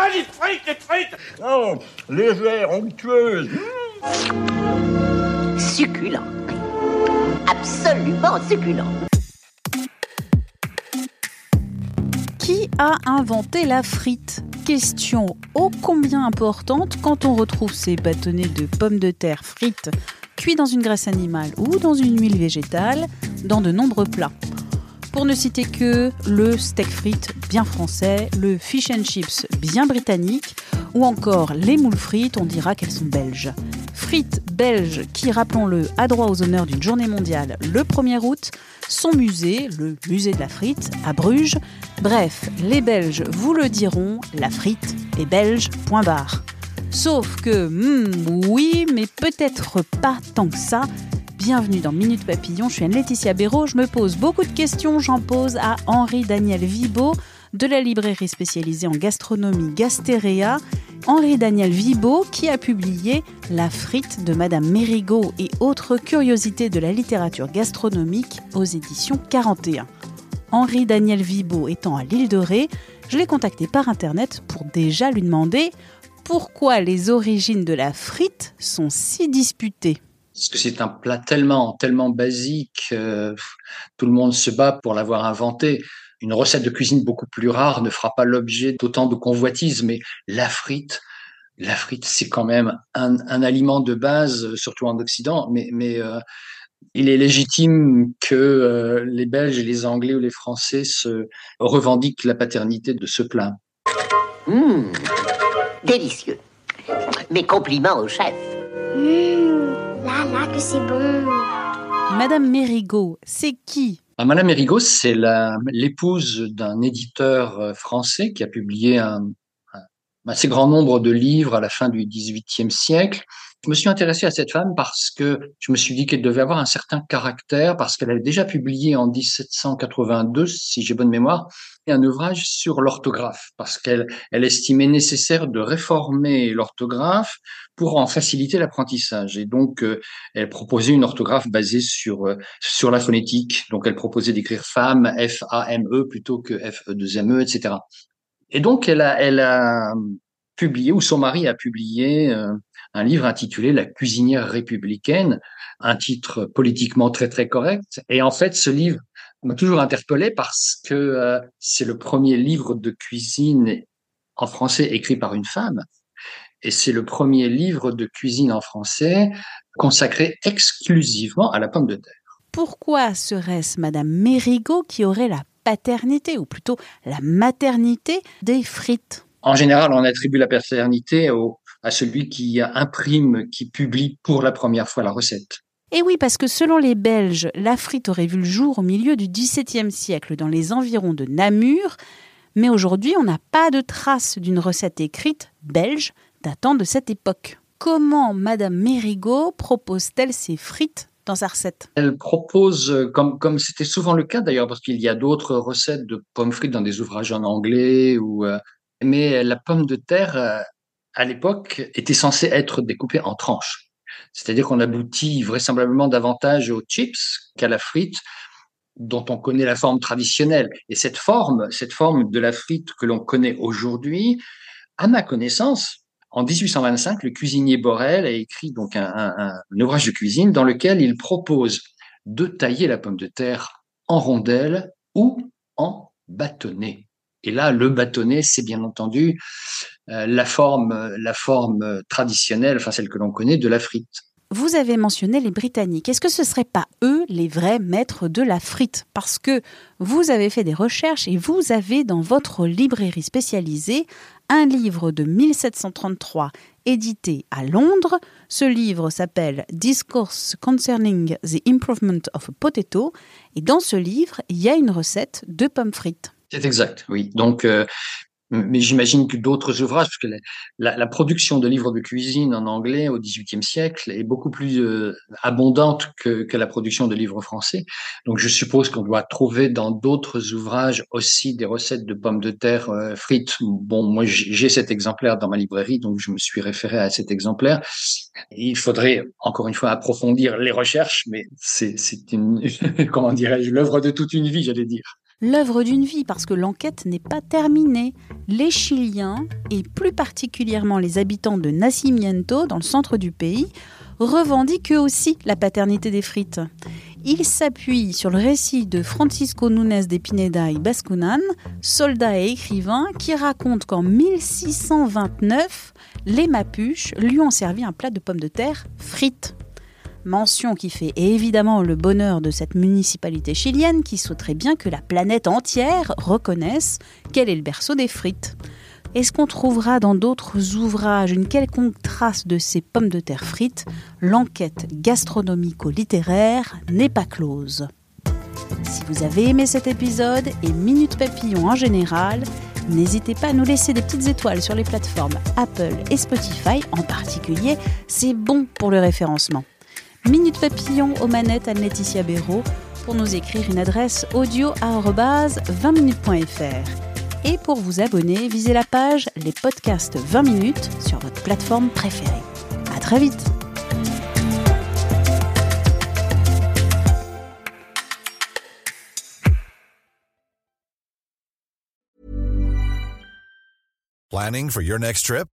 Ah, les frites, les frites Oh, légère, onctueuse. Succulent. Absolument succulent. Qui a inventé la frite? Question ô combien importante quand on retrouve ces bâtonnets de pommes de terre frites cuits dans une graisse animale ou dans une huile végétale dans de nombreux plats. Pour ne citer que le steak frites bien français, le fish and chips bien britannique, ou encore les moules frites, on dira qu'elles sont belges. Frites belges qui, rappelons-le, a droit aux honneurs d'une journée mondiale le 1er août, son musée, le musée de la frite, à Bruges. Bref, les Belges vous le diront, la frite est belge, point barre. Sauf que, hmm, oui, mais peut-être pas tant que ça. Bienvenue dans Minute Papillon, je suis Anne-Laetitia Béraud, je me pose beaucoup de questions, j'en pose à Henri-Daniel Vibo de la librairie spécialisée en gastronomie Gastéréa, Henri-Daniel Vibo qui a publié La frite de Madame Mérigot et autres curiosités de la littérature gastronomique aux éditions 41. Henri-Daniel Vibo étant à l'île de Ré, je l'ai contacté par internet pour déjà lui demander pourquoi les origines de la frite sont si disputées. Parce que c'est un plat tellement, tellement basique, euh, tout le monde se bat pour l'avoir inventé. Une recette de cuisine beaucoup plus rare ne fera pas l'objet d'autant de convoitises, mais la frite, la frite, c'est quand même un, un, aliment de base, surtout en Occident, mais, mais euh, il est légitime que euh, les Belges et les Anglais ou les Français se revendiquent la paternité de ce plat. Mmh, délicieux. Mes compliments au chef. Mmh, là, là, que c'est bon. Madame Mérigot, c'est qui? Ah, Madame Mérigot, c'est l'épouse d'un éditeur euh, français qui a publié un, un, assez grand nombre de livres à la fin du XVIIIe siècle. Je me suis intéressé à cette femme parce que je me suis dit qu'elle devait avoir un certain caractère, parce qu'elle avait déjà publié en 1782, si j'ai bonne mémoire, un ouvrage sur l'orthographe, parce qu'elle elle estimait nécessaire de réformer l'orthographe pour en faciliter l'apprentissage. Et donc, euh, elle proposait une orthographe basée sur euh, sur la phonétique. Donc, elle proposait d'écrire femme, F-A-M-E, plutôt que F-E-2-M-E, etc. Et donc, elle a, elle a publié, ou son mari a publié euh, un livre intitulé La cuisinière républicaine, un titre politiquement très très correct. Et en fait, ce livre m'a toujours interpellé parce que euh, c'est le premier livre de cuisine en français écrit par une femme. Et c'est le premier livre de cuisine en français consacré exclusivement à la pomme de terre. Pourquoi serait-ce Madame Mérigot qui aurait la paternité, ou plutôt la maternité des frites? En général, on attribue la paternité au, à celui qui imprime, qui publie pour la première fois la recette. Et oui, parce que selon les Belges, la frite aurait vu le jour au milieu du XVIIe siècle dans les environs de Namur, mais aujourd'hui on n'a pas de trace d'une recette écrite belge datant de cette époque. Comment Madame Mérigot propose-t-elle ses frites dans sa recette? Elle propose, comme comme c'était souvent le cas d'ailleurs, parce qu'il y a d'autres recettes de pommes frites dans des ouvrages en anglais, ou, euh, mais la pomme de terre, euh, à l'époque, était censée être découpée en tranches. C'est-à-dire qu'on aboutit vraisemblablement davantage aux chips qu'à la frite dont on connaît la forme traditionnelle. Et cette forme, cette forme de la frite que l'on connaît aujourd'hui, à ma connaissance, en 1825, le cuisinier Borel a écrit donc un, un, ouvrage de cuisine dans lequel il propose de tailler la pomme de terre en rondelles ou en bâtonnets. Et là, le bâtonnet, c'est bien entendu la forme, la forme traditionnelle, enfin celle que l'on connaît de la frite. Vous avez mentionné les Britanniques. Est-ce que ce ne seraient pas eux les vrais maîtres de la frite? Parce que vous avez fait des recherches et vous avez dans votre librairie spécialisée un livre de 1733 édité à Londres. Ce livre s'appelle Discourse Concerning the Improvement of a Potato. Et dans ce livre, il y a une recette de pommes frites. C'est exact, oui. Donc, euh, mais j'imagine que d'autres ouvrages, parce que la, la, production de livres de cuisine en anglais au XVIIIe siècle est beaucoup plus euh, abondante que, que, la production de livres français. Donc je suppose qu'on doit trouver dans d'autres ouvrages aussi des recettes de pommes de terre euh, frites. Bon, moi j'ai cet exemplaire dans ma librairie, donc je me suis référé à cet exemplaire. il faudrait encore une fois approfondir les recherches, mais c'est une comment dirais-je l'œuvre de toute une vie, j'allais dire l'œuvre d'une vie parce que l'enquête n'est pas terminée. Les Chiliens, et plus particulièrement les habitants de Nacimiento, dans le centre du pays, revendiquent eux aussi la paternité des frites. Ils s'appuient sur le récit de Francisco Nunes de Pineda y Bascunan, soldat et écrivain, qui raconte qu'en 1629, les Mapuches lui ont servi un plat de pommes de terre frites. Mention qui fait évidemment le bonheur de cette municipalité chilienne qui souhaiterait bien que la planète entière reconnaisse qu'elle est le berceau des frites. Est-ce qu'on trouvera dans d'autres ouvrages une quelconque trace de ces pommes de terre frites? L'enquête gastronomico-littéraire n'est pas close. Si vous avez aimé cet épisode et Minute Papillon en général, n'hésitez pas à nous laisser des petites étoiles sur les plateformes Apple et Spotify en particulier, c'est bon pour le référencement. Minute Papillon aux manettes à Laetitia Béraud pour nous écrire une adresse audio 20minutes.fr. Et pour vous abonner, visez la page Les podcasts 20 minutes sur votre plateforme préférée. À très vite! Planning for your next trip?